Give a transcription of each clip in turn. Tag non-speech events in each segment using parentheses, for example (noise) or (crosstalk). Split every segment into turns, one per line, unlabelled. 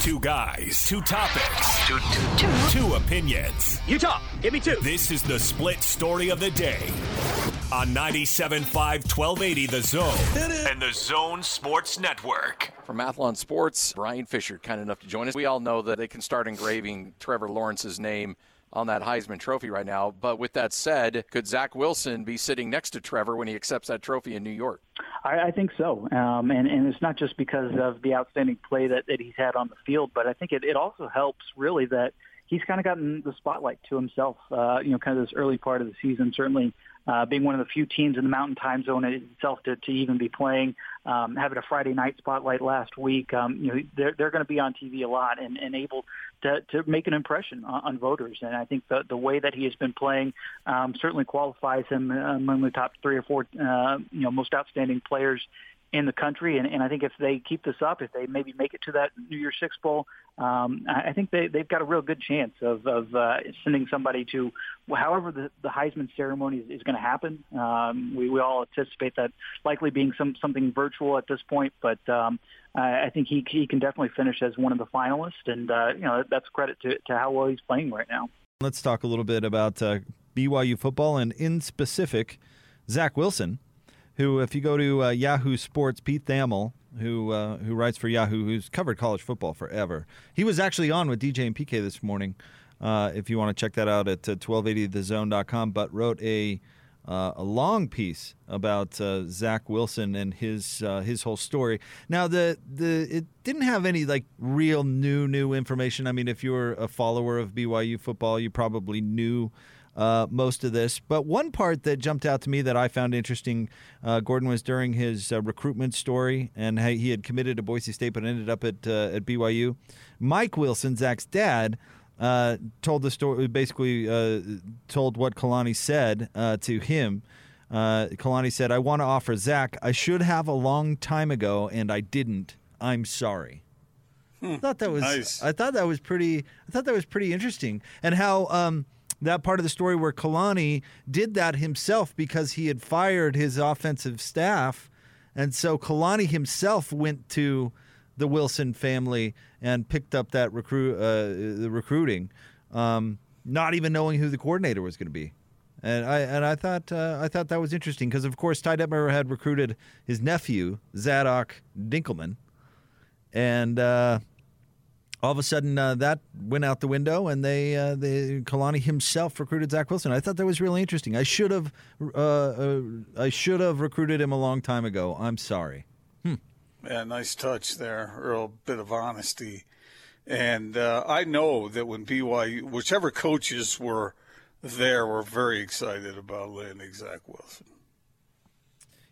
Two guys, two topics, two, two, two. two opinions.
You talk. Give me two.
This is the split story of the day on 97.5 1280 The Zone and The Zone Sports Network.
From Athlon Sports, Brian Fisher, kind enough to join us. We all know that they can start engraving Trevor Lawrence's name on that Heisman Trophy right now. But with that said, could Zach Wilson be sitting next to Trevor when he accepts that trophy in New York?
I, I think so, um, and and it's not just because of the outstanding play that, that he's had on the field, but I think it, it also helps really that he's kind of gotten the spotlight to himself. Uh, you know, kind of this early part of the season, certainly uh, being one of the few teams in the Mountain Time Zone itself to, to even be playing, um, having a Friday night spotlight last week. Um, you know, they're they're going to be on TV a lot and, and able to, to make an impression on, on voters. And I think the the way that he has been playing um, certainly qualifies him among the top three or four, uh, you know, most outstanding players in the country. And, and I think if they keep this up, if they maybe make it to that New Year's Six Bowl, um, I think they, they've got a real good chance of, of uh, sending somebody to however the, the Heisman ceremony is, is going to happen. Um, we, we all anticipate that likely being some something virtual at this point, but um, I think he he can definitely finish as one of the finalists, and uh, you know that's credit to, to how well he's playing right now.
Let's talk a little bit about uh, BYU football and in specific Zach Wilson who, if you go to uh, Yahoo Sports, Pete Thamel, who uh, who writes for Yahoo, who's covered college football forever, he was actually on with DJ and PK this morning. Uh, if you want to check that out at 1280thezone.com, uh, but wrote a uh, a long piece about uh, Zach Wilson and his his whole story. Now the the it didn't have any like real new new information. I mean, if you're a follower of BYU football, you probably knew uh, most of this. But one part that jumped out to me that I found interesting, uh, Gordon, was during his uh, recruitment story and he had committed to Boise State but ended up at uh, at BYU. Mike Wilson, Zach's dad. Uh, told the story, basically uh, told what Kalani said to him. Kalani said, "I want to offer Zach. I should have a long time ago, and I didn't. I'm sorry." Hmm. I thought that was nice. I thought that was pretty. I thought that was pretty interesting, and how um, that part of the story where Kalani did that himself because he had fired his offensive staff. And so Kalani himself went to the Wilson family and picked up that recruit, uh, the recruiting, um, not even knowing who the coordinator was going to be. And I and I thought uh, I thought that was interesting because of course Ty Detmer had recruited his nephew Zadock Dinkelman, and uh, all of a sudden uh, that went out the window, and they, uh, they Kalani himself recruited Zach Wilson. I thought that was really interesting. I should have, uh, uh I should have recruited him a long time ago. I'm sorry.
Hmm. Yeah, nice touch there. A real bit of honesty, and uh, I know that when BYU, whichever coaches were there, were very excited about landing Zach Wilson.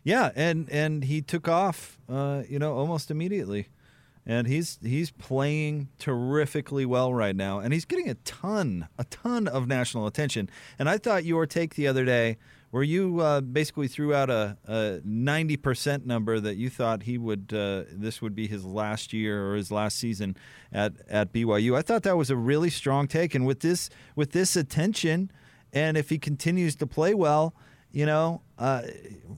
Yeah, and and he took off, uh, you know, almost immediately and he's he's playing terrifically well right now, and he's getting a ton, a ton of national attention. And I thought your take the other day, where you uh, basically threw out a ninety percent number that you thought he would, uh, this would be his last year or his last season at at BYU. I thought that was a really strong take, and with this with this attention, and if he continues to play well, you know, uh,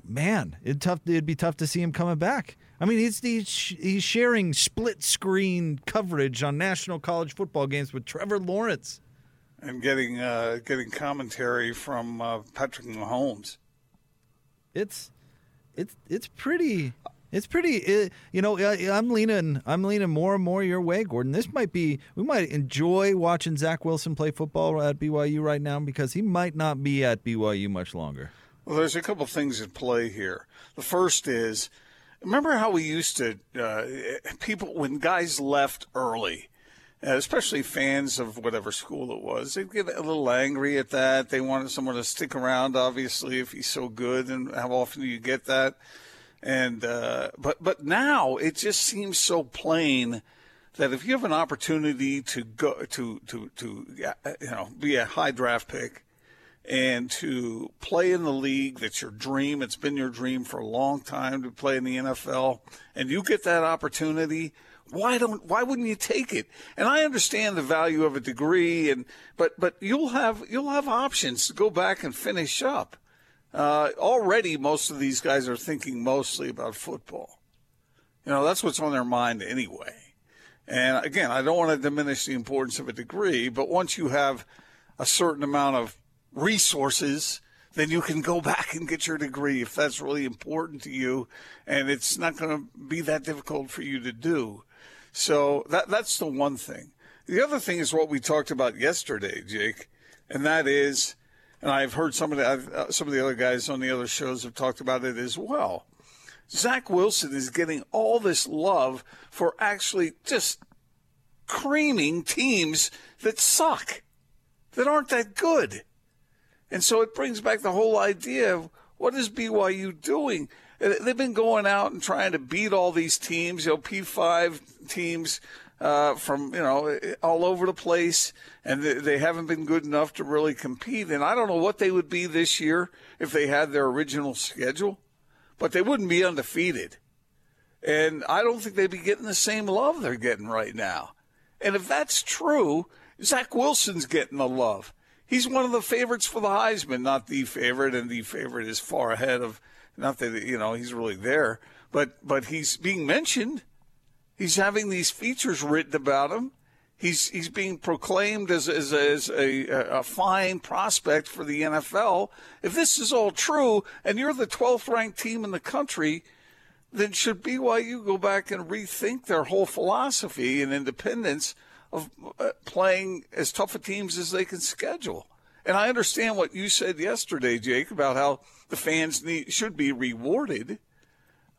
man, it tough. It'd be tough to see him coming back. I mean, he's, he's he's sharing split screen coverage on national college football games with Trevor Lawrence,
and getting uh, getting commentary from uh, Patrick Mahomes.
It's it's it's pretty. It's pretty, it, you know. I'm leaning, I'm leaning more and more your way, Gordon. This might be, we might enjoy watching Zach Wilson play football at BYU right now because he might not be at BYU much longer.
Well, there's a couple things at play here. The first is Remember how we used to uh, people when guys left early, uh, especially fans of whatever school it was, they'd get a little angry at that. They wanted someone to stick around, obviously, if he's so good. And how often do you get that? And uh, but but now it just seems so plain that if you have an opportunity to go to to to you know be a high draft pick and to play in the league that's your dream. It's been your dream for a long time to play in the NFL, and you get that opportunity. Why don't? Why wouldn't you take it? And I understand the value of a degree, and but but you'll have you'll have options to go back and finish up. Uh, already, most of these guys are thinking mostly about football. You know, that's what's on their mind anyway. And again, I don't want to diminish the importance of a degree, but once you have a certain amount of resources, then you can go (laughs) back and get your degree if that's really important to you, and it's not going to be that difficult for you to do. So that that's the one thing. The other thing is what we talked about yesterday, Jake, and that is, and I've heard some of the uh, some of the other guys on the other shows have talked about it as well. Zach Wilson is getting all this love for actually just creaming teams that suck, that aren't that good. And so it brings back the whole idea of what is BYU doing? They've been going out and trying to beat all these teams, you know, P5 teams uh, from, you know, all over the place, and they haven't been good enough to really compete. And I don't know what they would be this year if they had their original schedule, but they wouldn't be undefeated. And I don't think they'd be getting the same love they're getting right now. And if that's true, Zach Wilson's getting the love he's one of the favorites for the Heisman, not the favorite, and the favorite is far ahead of. Not that you know he's really there, but but he's being mentioned. He's having these features written about him. He's he's being proclaimed as as, as a, a fine prospect for the NFL. If this is all true, and you're the 12th ranked team in the country, then should BYU go back and rethink their whole philosophy and independence? Of uh, playing as tough a teams as they can schedule. And I understand what you said yesterday, Jake, about how the fans need, should be rewarded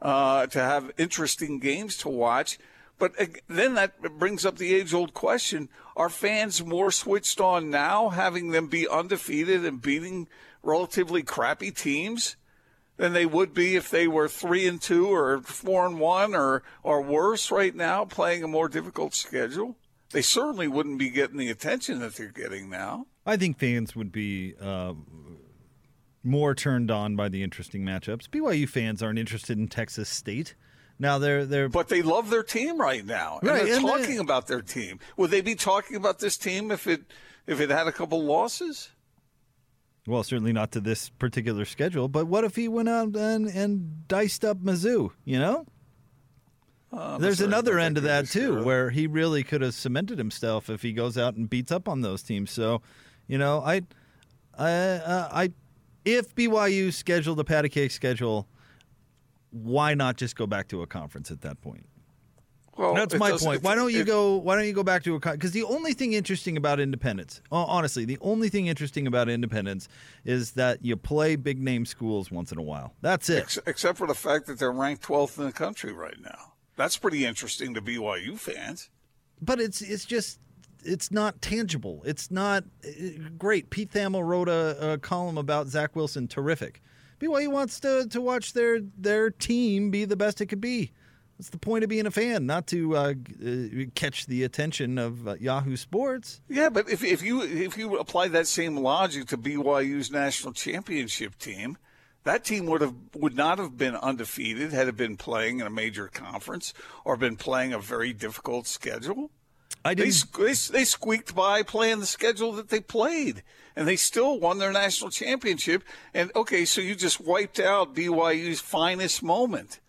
uh, to have interesting games to watch. But then that brings up the age old question are fans more switched on now, having them be undefeated and beating relatively crappy teams? Than they would be if they were three and two or four and one or or worse right now, playing a more difficult schedule they certainly wouldn't be getting the attention that they're getting now.
I think fans would be uh, more turned on by the interesting matchups. BYU fans aren't interested in Texas State. Now they're they're
but they love their team right now, and right, they're and talking they, about their team. Would they be talking about this team if it if it had a couple losses?
Well, certainly not to this particular schedule. But what if he went out and and diced up Mizzou? You know, uh, There's another end of that too, where he really could have cemented himself if he goes out and beats up on those teams. So, you know, I, I, uh, I, if BYU scheduled a patty cake schedule, why not just go back to a conference at that point? Well, that's my point. Why don't you it, go? Why don't you go back to a conference? because the only thing interesting about independence, honestly, the only thing interesting about independence is that you play big name schools once in a while. That's it.
Ex- except for the fact that they're ranked 12th in the country right now. That's pretty interesting to BYU fans.
But it's it's just it's not tangible. It's not uh, great. Pete Thamel wrote a, a, column about Zach Wilson. Terrific. BYU wants to to watch their their team be the best it could be. That's the point of being a fan, not to uh, uh, catch the attention of uh, Yahoo Sports.
Yeah, but if, if you if you apply that same logic to BYU's national championship team, that team would have would not have been undefeated had it been playing in a major conference or been playing a very difficult schedule. I didn't... They, they, they squeaked by playing the schedule that they played, and they still won their national championship. And okay, so you just wiped out BYU's finest moment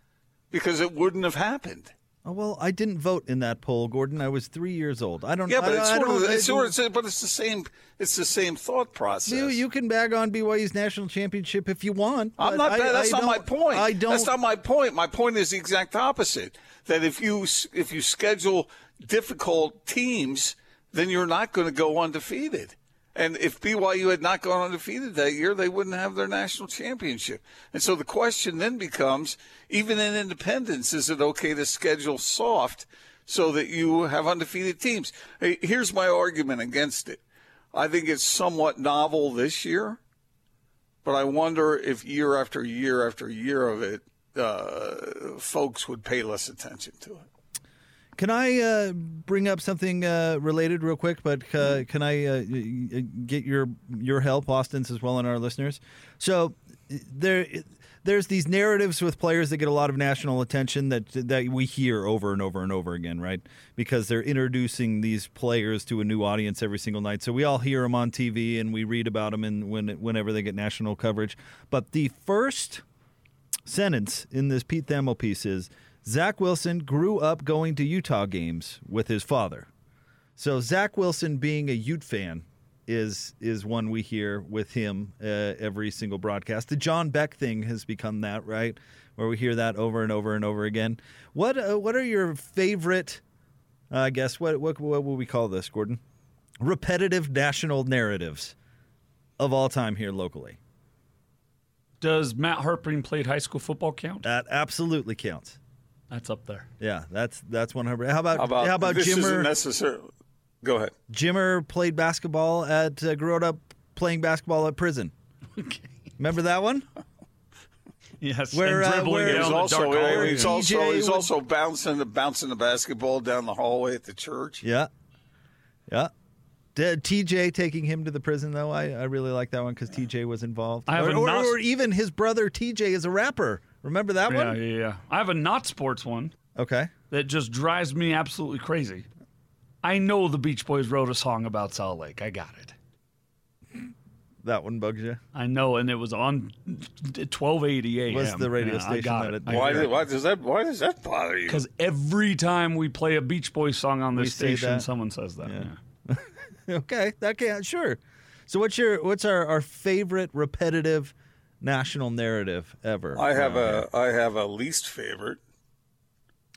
because it wouldn't have happened.
Oh, well, I didn't vote in that poll, Gordon. I was three years old. I don't.
Yeah, but
I,
it's, I, sort, of, it's sort of, but it's the same. It's the same thought process.
You, you can bag on BYU's national championship if you want.
I'm not. I, that's not my point. I don't. That's not my point. My point is the exact opposite. That if you if you schedule difficult teams, then you're not going to go undefeated. And if BYU had not gone undefeated that year, they wouldn't have their national championship. And so the question then becomes even in independence, is it okay to schedule soft so that you have undefeated teams? Here's my argument against it. I think it's somewhat novel this year, but I wonder if year after year after year of it, uh, folks would pay less attention to it.
Can I uh, bring up something uh, related real quick? But uh, can I uh, get your your help, Austin's as well, and our listeners? So there, there's these narratives with players that get a lot of national attention that that we hear over and over and over again, right? Because they're introducing these players to a new audience every single night. So we all hear them on TV and we read about them and when whenever they get national coverage. But the first sentence in this Pete Thamel piece is Zach Wilson grew up going to Utah games with his father. So Zach Wilson being a Ute fan is is one we hear with him uh, every single broadcast. The John Beck thing has become that, right? Where we hear that over and over and over again. What uh, what are your favorite? Uh, I guess what what what will we call this, Gordon? Repetitive national narratives of all time here locally.
Does Matt Harpring played high school football count?
That absolutely counts.
That's up there.
Yeah, that's that's one hundred. How about
How about,
how about
this isn't
Jimmer?
necessary. Go ahead.
Jimmer played basketball at uh, grew up playing basketball at prison.
Okay. (laughs)
Remember that one?
Yes.
Where,
and
uh, where-
down
He's
the
also
dark
he's
TJ
also he's
was-
also bouncing the bouncing the basketball down the hallway at the church.
Yeah, yeah. D- TJ taking him to the prison though, I, I really like that one because TJ was involved.
I have
or, or,
not-
or even his brother TJ is a rapper. Remember that
Yeah,
one?
yeah, yeah. I have a not sports one
Okay.
that just drives me absolutely crazy. I know the Beach Boys wrote a song about Salt Lake. I got it.
That one bugs you.
I know, and it was on 1280 a.m.
Was the radio
Yeah, I
station
got
that
it.
it-
Why, did, why does that why does that bother you?
Because every time we play a Beach Boys song on
We
this
say
station,
that.
someone says that.
Yeah.
yeah. (laughs)
Okay, that can sure. So what's your what's our, our favorite repetitive national narrative ever?
I have
around
a I have a least favorite.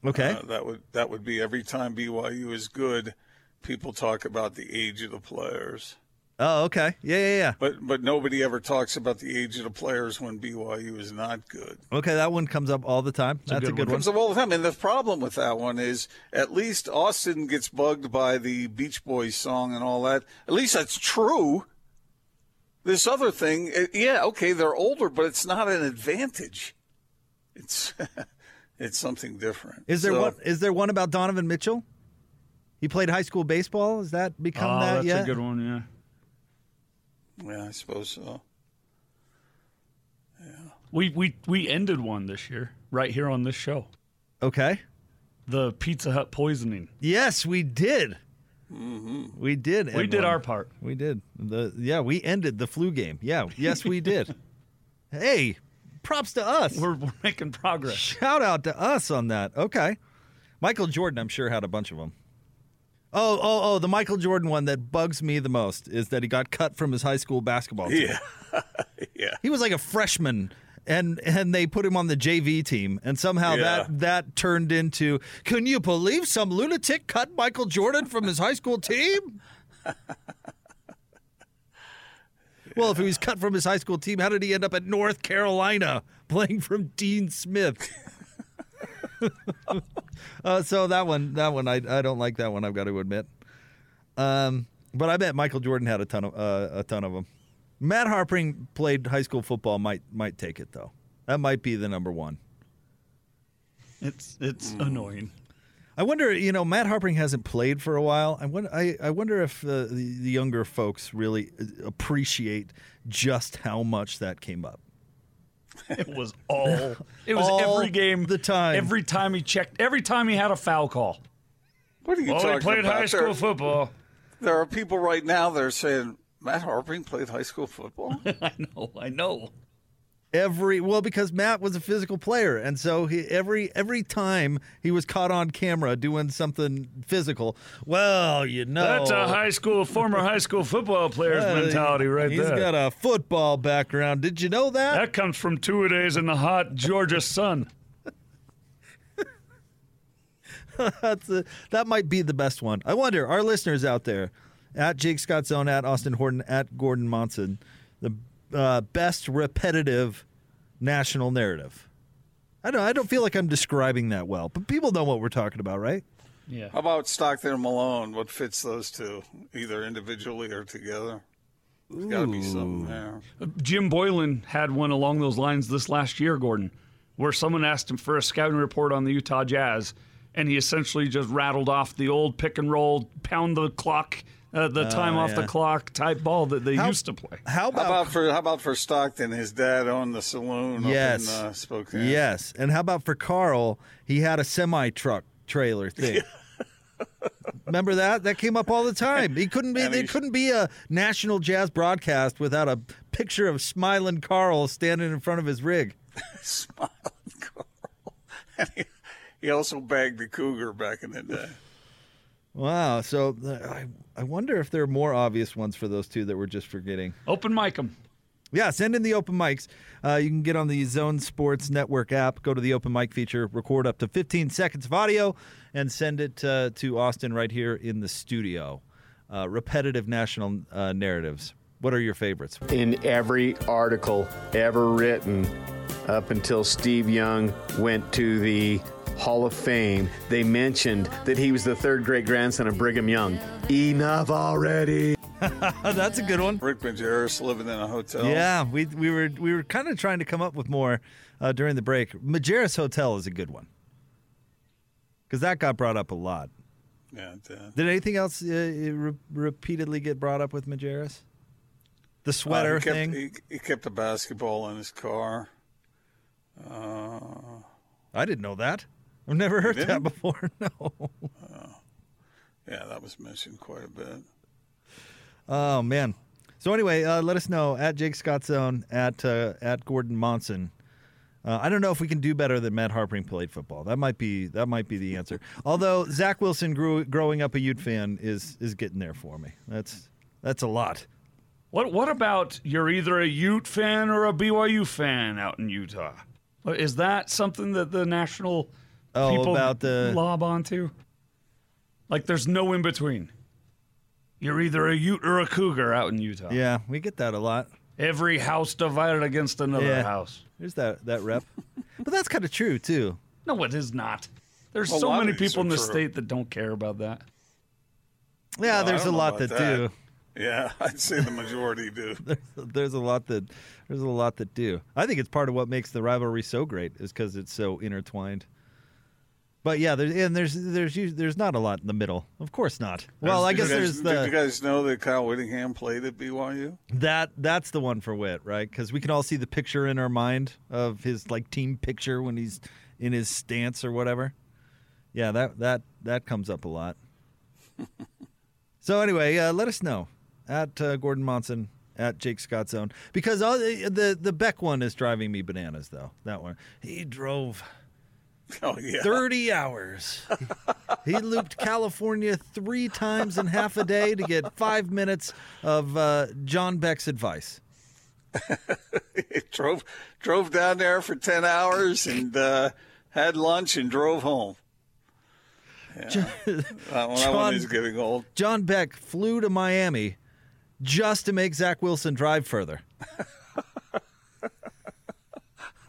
okay.
Uh, that would that would be every time BYU is good, people talk about the age of the players.
oh, okay. Yeah, yeah, yeah.
But but nobody ever talks about the age of the players when BYU is not good.
Okay, that one comes up all the time. That's a
good
good,
one.
one.
Comes up all the time. And the problem with that one is at least Austin gets bugged by the Beach Boys song and all that. At least that's true. This other thing, eh, yeah, okay, they're older, but it's not an advantage. It's (laughs) it's something different.
Is there
So-
one? Is there one about Donovan Mitchell? He played high school baseball. Has that become
Oh,
that
that's
yet?
a good one. Yeah.
Yeah, I suppose so. Yeah.
We we we ended one this year right here on this show.
Okay.
The Pizza Hut poisoning.
Yes, we did.
Mm-hmm.
We did.
We did
one.
our part.
We did. The yeah, we ended the flu game. Yeah. Yes, we did. (laughs) hey, props to us.
We're, we're making progress.
Shout out to us on that. Okay. Michael Jordan, I'm sure, had a bunch of them. Oh, oh, oh, the Michael Jordan one that bugs me the most is that he got cut from his high school basketball team.
Yeah. (laughs) yeah.
He was like a freshman and and they put him on the JV team and somehow
Yeah.
that that turned into can you believe some lunatic cut Michael Jordan from his high school team? (laughs) Well, if he was cut from his high school team, how did he end up at North Carolina playing from Dean Smith? (laughs) uh, so that one, that one, I, I don't like that one. I've got to admit. Um, but I bet Michael Jordan had a ton of uh, a ton of them. Matt Harpring played high school football. Might might take it though. That might be the number one.
It's it's
Mm.
annoying.
I wonder, you know, Matt Harpring hasn't played for a while. I wonder, I, I wonder if uh, the, the younger folks really uh, appreciate just how much that came up. (laughs)
It was all. (laughs) It was
All
every game,
the time.
Every time he checked, every time he had a foul call.
What are you
Oh,
talking
he played
about?
high school
there,
football.
there are people right now that are saying Matt Harpring played high school football. (laughs)
I know, I know.
Every well, because Matt was a physical player, and so he, every every time he was caught on camera doing something physical, well, you know,
That's a high school, former high school football player's
uh,
mentality right
He's
there.
He's got a football background. Did you know that?
that comes from two a days in the hot Georgia sun. (laughs)
That's a, that might be the best one. I wonder, our listeners out there, at Jake Scott Zone, at Austin Horton, at Gordon Monson, the uh, best repetitive national narrative. I don't. I don't feel like I'm describing that well, but people know what we're talking about, right?
Yeah.
How about Stockton and Malone? What fits those two, either individually or together? There's got to be something there.
Jim Boylen had one along those lines this last year, Gordon, where someone asked him for a scouting report on the Utah Jazz, and he essentially just rattled off the old pick and roll, pound the clock, uh, the time off the
Oh,
clock type ball that they
How-
used to play.
How
How
about,
about for how about for Stockton? His dad owned the saloon
yes,
up in uh, Spokane.
yes, and how about for Karl? He had a semi truck trailer thing. (laughs) Remember that? That came up all the time. He couldn't be.
And
There couldn't be a national jazz broadcast without a picture of smiling Karl standing in front of his rig. (laughs)
Smiling Karl. (laughs) And he, he also bagged the cougar back in the day.
Wow. So I, I wonder if there are more obvious ones for those two that we're just forgetting.
Open mic them.
Yeah, send in the open mics. Uh, you can get on the Zone Sports Network app, go to the open mic feature, record up to 15 seconds of audio, and send it uh, to Austin right here in the studio. Uh, repetitive national uh, narratives. What are your favorites?
in every article ever written up until Steve Young went to the Hall of Fame, they mentioned that he was the third great grandson of Brigham Young. Enough already. (laughs)
That's a good one.
Rick Majerus living in a hotel.
Yeah, we we were we were kind of trying to come up with more uh, during the break. Majerus Hotel is a good one because that got brought up a lot.
Yeah, it did.
Did anything else uh, re- repeatedly get brought up with Majerus? The sweater
Uh, he kept,
thing.
He, he kept a basketball in his car. Uh,
I didn't know that. I've never heard that before. (laughs) No.
yeah, that was mentioned quite a bit.
Oh man. So anyway, uh, let us know at Jake Scott Zone at uh, at Gordon Monson. Uh, I don't know if we can do better than Matt Harpering played football. That might be that might be the answer. (laughs) Although Zach Wilson grew growing up a Ute fan is is getting there for me. That's that's a lot.
What What about you're either a Ute fan or a BYU fan out in Utah? Is that something that the national
Oh,
people
about the-
lob onto? Like, there's no in between. You're either a Ute or a Cougar out in Utah.
Yeah, we get that a lot.
Every house divided against another
Yeah.
house.
There's that that rep. (laughs) but that's kind of true too.
No, it is not. There's
A
so many people in the
true.
state that don't care about that.
Yeah,
Well,
there's a lot that,
that.
do.
Yeah, (laughs) I'd say the majority do. (laughs)
there's a lot that there's a lot that do. I think it's part of what makes the rivalry so great is because it's so intertwined. But yeah, there's and there's there's there's not a lot in the middle. Of course not. Well, I guess
guys,
there's
Did you guys know that Kyle Whittingham played at BYU?
that that's the one for Whit, right? Because we can all see the picture in our mind of his like team picture when he's in his stance or whatever. Yeah, that that that comes up a lot. (laughs) so anyway, uh, let us know at uh, Gordon Monson at Jake Scott Zone because all the, the the Beck one is driving me bananas though. That one he drove. (laughs)
Oh yeah.
30 hours. he looped California three times in half a day to get five minutes of uh, John Beck's advice. (laughs)
He drove drove down there for ten hours and uh, had lunch and drove home. Yeah. that, one, that one
John-
is getting old.
John Beck flew to Miami just to make Zach Wilson drive further. (laughs)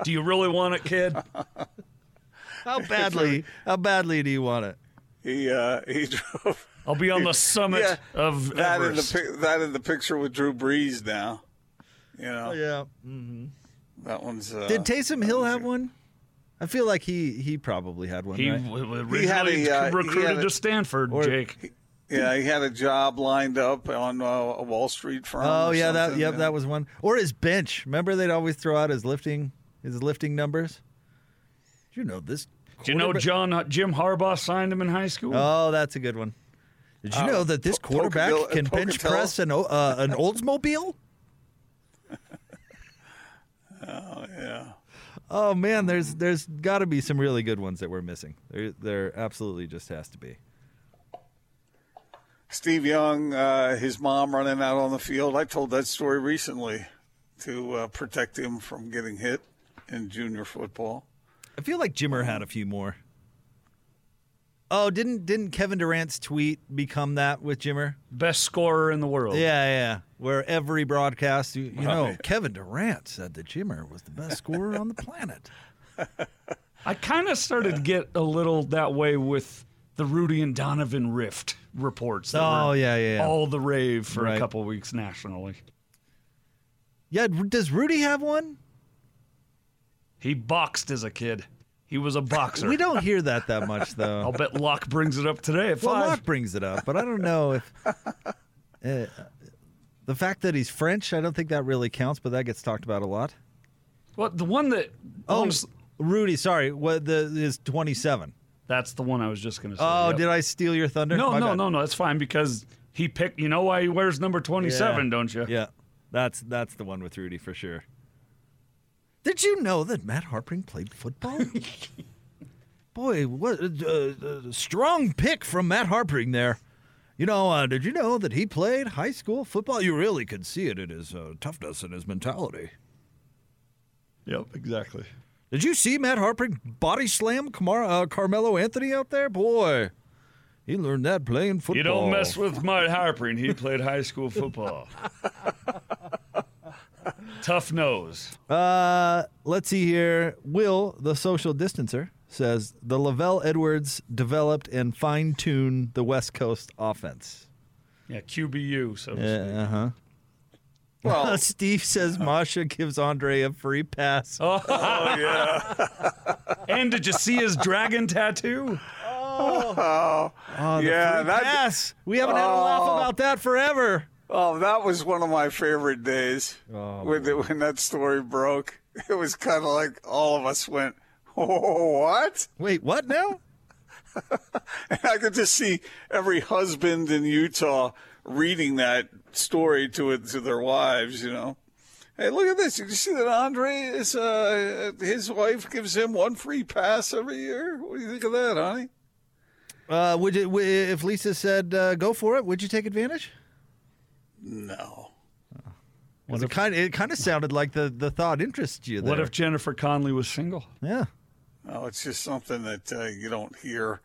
Do you really want it, kid?
How badly? How badly do you want it?
He uh, he drove
I'll be on the (laughs) summit
Yeah,
of
that in the
Everest.
pic- that in the picture with Drew Brees now. You know
Yeah.
that one's. Uh,
Did Taysom Hill have one? I feel like he he probably had one.
He
right?
w- w-
He had a, uh, he
recruited
had a-
to Stanford,
or-
Jake.
Yeah, he had a job lined up on uh, a Wall Street firm.
Oh
or
yeah, that yep,
yeah.
that was one. Or his bench. Remember they'd always throw out his lifting his lifting numbers. Did you know this?
Do you know John uh, Jim Harbaugh signed him in high school?
Oh, that's a good one. Did you
Uh,
know that this
Po-
quarterback
Pocatello-
can bench
Pocatello?
press an uh, an Oldsmobile? (laughs)
Oh yeah.
Oh man, there's there's got to be some really good ones that we're missing. There there absolutely just has to be.
Steve Young, uh, his mom running out on the field. I told that story recently to uh, protect him from getting hit in junior football.
I feel like Jimmer had a few more. Oh, didn't didn't Kevin Durant's tweet become that with Jimmer?
Best scorer in the world.
Yeah, yeah. Where every broadcast, you, you know,
Right.
Kevin Durant said that Jimmer was the best scorer on the planet. (laughs)
I kind of started to get a little that way with the Rudy and Donovan rift reports. that
Oh, yeah, yeah, yeah.
All the rave for
Right.
a couple weeks nationally.
Yeah, does Rudy have one?
He boxed as a kid. He was a boxer.
We don't hear that that much though.
I'll bet Locke brings it up today at
Well,
five.
Locke brings it up, but I don't know if uh, (laughs) the fact that he's French. I don't think that really counts, but that gets talked about a lot.
Well, the one that
Oh, Rudy, sorry, what the is twenty seven.
that's the one I was just going to say.
Oh,
Yep.
did I steal your thunder?
No,
My
no,
bad.
no, no. That's fine because he picked. You know why he wears number twenty-seven,
Yeah.
don't you?
Yeah, that's that's the one with Rudy for sure. Did you know that Matt Harpring played football? (laughs) Boy, what uh, uh, strong pick from Matt Harpring there. You know, uh, did you know that he played high school football? You really could see it in his uh, toughness and his mentality.
Yep, exactly.
Did you see Matt Harpring body slam Camar- uh, Carmelo Anthony out there? Boy, he learned that playing football.
You don't mess with Matt Harpering. He played high school football. (laughs) Tough nose.
Uh, let's see here. Will, the social distancer, says the LaVell Edwards developed and fine tuned the West Coast offense.
Yeah, QBU. So to
Yeah, uh huh.
Well, (laughs)
Steve says Masha gives Andre a free pass.
Oh, (laughs)
yeah.
and did you see his dragon tattoo?
Oh, the
yeah,
free
that-
pass. We haven't had a laugh
Oh.
about that forever.
Oh, that was one of my favorite days when, the, when that story broke. It was kind of like all of us went, "Oh, (laughs) what?"
Wait, what now? (laughs)
And I could just see every husband in Utah reading that story to it to their wives. You know, hey, look at this! Did you see that Andre is uh, his wife gives him one free pass every year? What do you think of that, honey?
Uh, would you, if Lisa said uh, go for it, would you take advantage?
No.
'Cause it kind of it kind of sounded like the, the thought interests you. There.
What if Jennifer Connelly was single?
Yeah.
No, it's just something that uh, you don't hear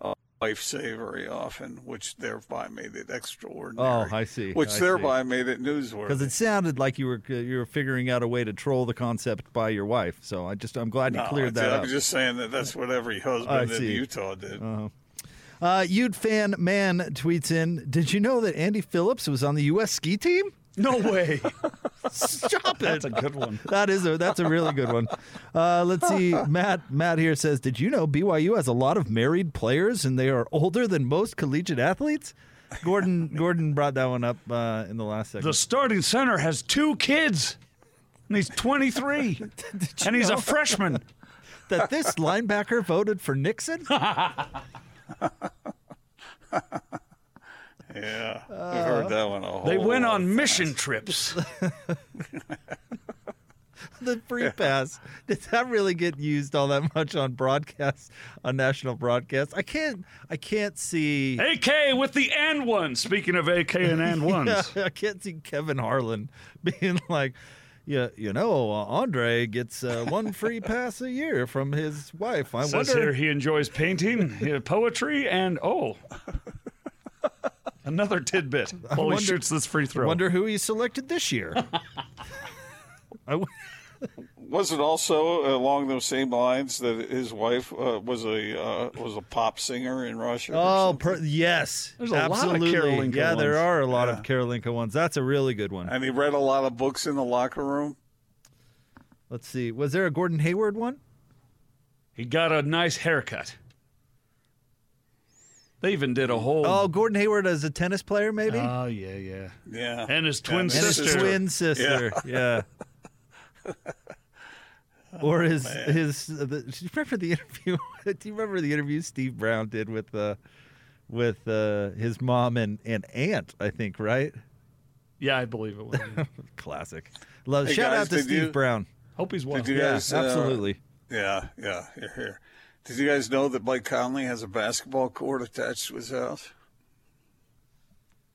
uh, wife say very often, which thereby made it extraordinary.
Oh, I see.
Which
I see.
thereby made it newsworthy.
Because it sounded like you were you were figuring out a way to troll the concept by your wife. So I just I'm glad you
No,
cleared
I-
that
I
up.
was just saying that that's what every
I
husband in
see.
Utah did.
Uh, You'd fan man tweets in. Did you know that Andy Phillips was on the U.S. ski team?
No way.
Stop it.
That's a good one.
That is a that's a really good one. Uh, let's see. Matt Matt here says, "Did you know BYU has a lot of married players and they are older than most collegiate athletes?" Gordon Gordon brought that one up uh, in the last segment.
The starting center has two kids, and he's 23, (laughs) and he's a freshman.
that this linebacker voted for Nixon. (laughs)
Yeah, I've heard uh, that one a whole
They went
lot.
on mission trips. (laughs)
the free pass. Did that really get used all that much on broadcast on national broadcast? I can't. I can't see.
AK with the and one. Speaking of AK and and (laughs) ones,
Yeah, I can't see Kevin Harlan being like, yeah, you know, uh, Andre gets uh, one free pass a year from his wife. I
says
wonder.
here he enjoys painting, (laughs) poetry, and oh, (laughs) another tidbit while
wonder-
he shoots this free throw.
wonder who he selected this year. (laughs) I w-
Was it also along those same lines that his wife uh, was a uh, was a pop singer in Russia?
oh, per, yes,
There's a lot of. Kirilenko
yeah, there are a lot
Yeah.
of Kirilenko ones. That's a really good one.
and he read a lot of books in the locker room.
Let's see. Was there a Gordon Hayward one?
he got a nice haircut. They even did a whole.
Oh, Gordon Hayward as a tennis player, maybe.
Oh, yeah, yeah.
Yeah,
And his twin
And
and his
sister.
twin sister. Yeah. (laughs) (laughs) (laughs) or his his. The, do you remember the interview? (laughs) do you remember the interview Steve Brown did with uh, with uh, his mom and, and aunt? I think right.
Yeah, I believe it was. (laughs)
Classic. Love.
Hey,
shout
guys,
out to Steve
you-
Brown.
Hope he's well.
Yeah,
guys? uh,
absolutely.
yeah, yeah. Here, here. Did you guys know that Mike Conley has a basketball court attached to his house?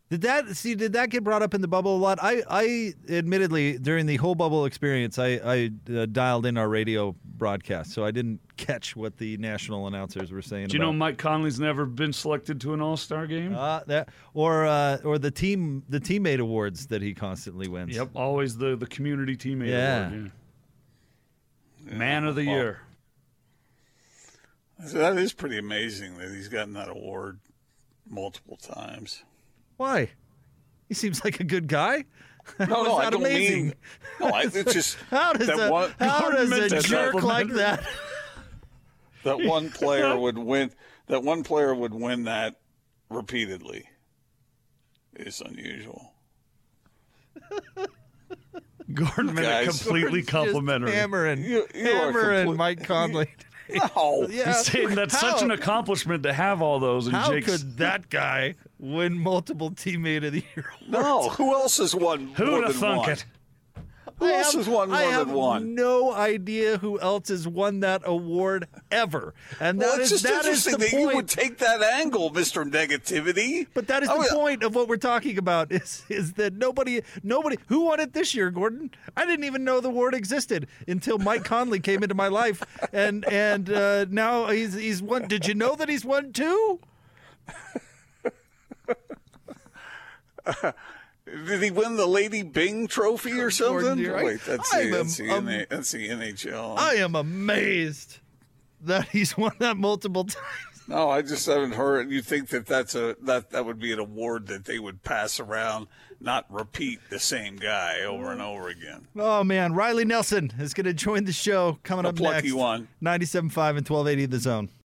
Did that see? Did that get brought up in the bubble a lot? I, I admittedly during the whole bubble experience, I, I uh, dialed in our radio broadcast, so I didn't catch what the national announcers were saying.
Do you know. Mike Conley's never been selected to an All Star game?
Uh, that or uh, or the team the teammate awards that he constantly wins.
yep, always the the community teammate
Yeah.
award. Yeah. Man of the year.
So that is pretty amazing that he's gotten that award multiple times.
Why? He seems like a good guy. (laughs)
No,
How is
no, I don't
amazing?
mean. No, I, it's just (laughs)
How does
that
a,
one
how (laughs) does a
meant to
jerk like that?
that one player would win. That one player would win that repeatedly. Is unusual.
Gordon Bennett
Guys.
completely complimentary.
hammering,
You- you
hammering
complete-
Mike Conley.
No,
yeah, (laughs)
He's saying that's such an accomplishment to have all those. And
How
Jake's,
could that guy win multiple teammate of the year?
no. Who else has won more
who'd have
than
thunk
one?
it?
Who
I
else
have,
has won
I
more
have
than one?
No idea who else has won that award ever, and
Well,
that is
just
that is
interesting
the
that
point.
you would take that angle, Mister Negativity.
But that is
I
the point of what we're talking about is is that nobody nobody who won it this year, Gordon. I didn't even know the award existed until Mike Conley came into my life, and and uh, now he's he's won. Did you know that he's won two? (laughs)
Did he win the Lady Byng Trophy or something?
right.
Wait, that's the, that's, the
um,
NA that's the NHL.
I am amazed that he's won that multiple (laughs) times.
no, I just haven't heard. You think that that's a that that would be an award that they would pass around, not repeat the same guy over and over again.
Oh man, Riley Nelson is going to join the show coming
A
up
plucky
next.
one.
97.5 and 1280 The Zone.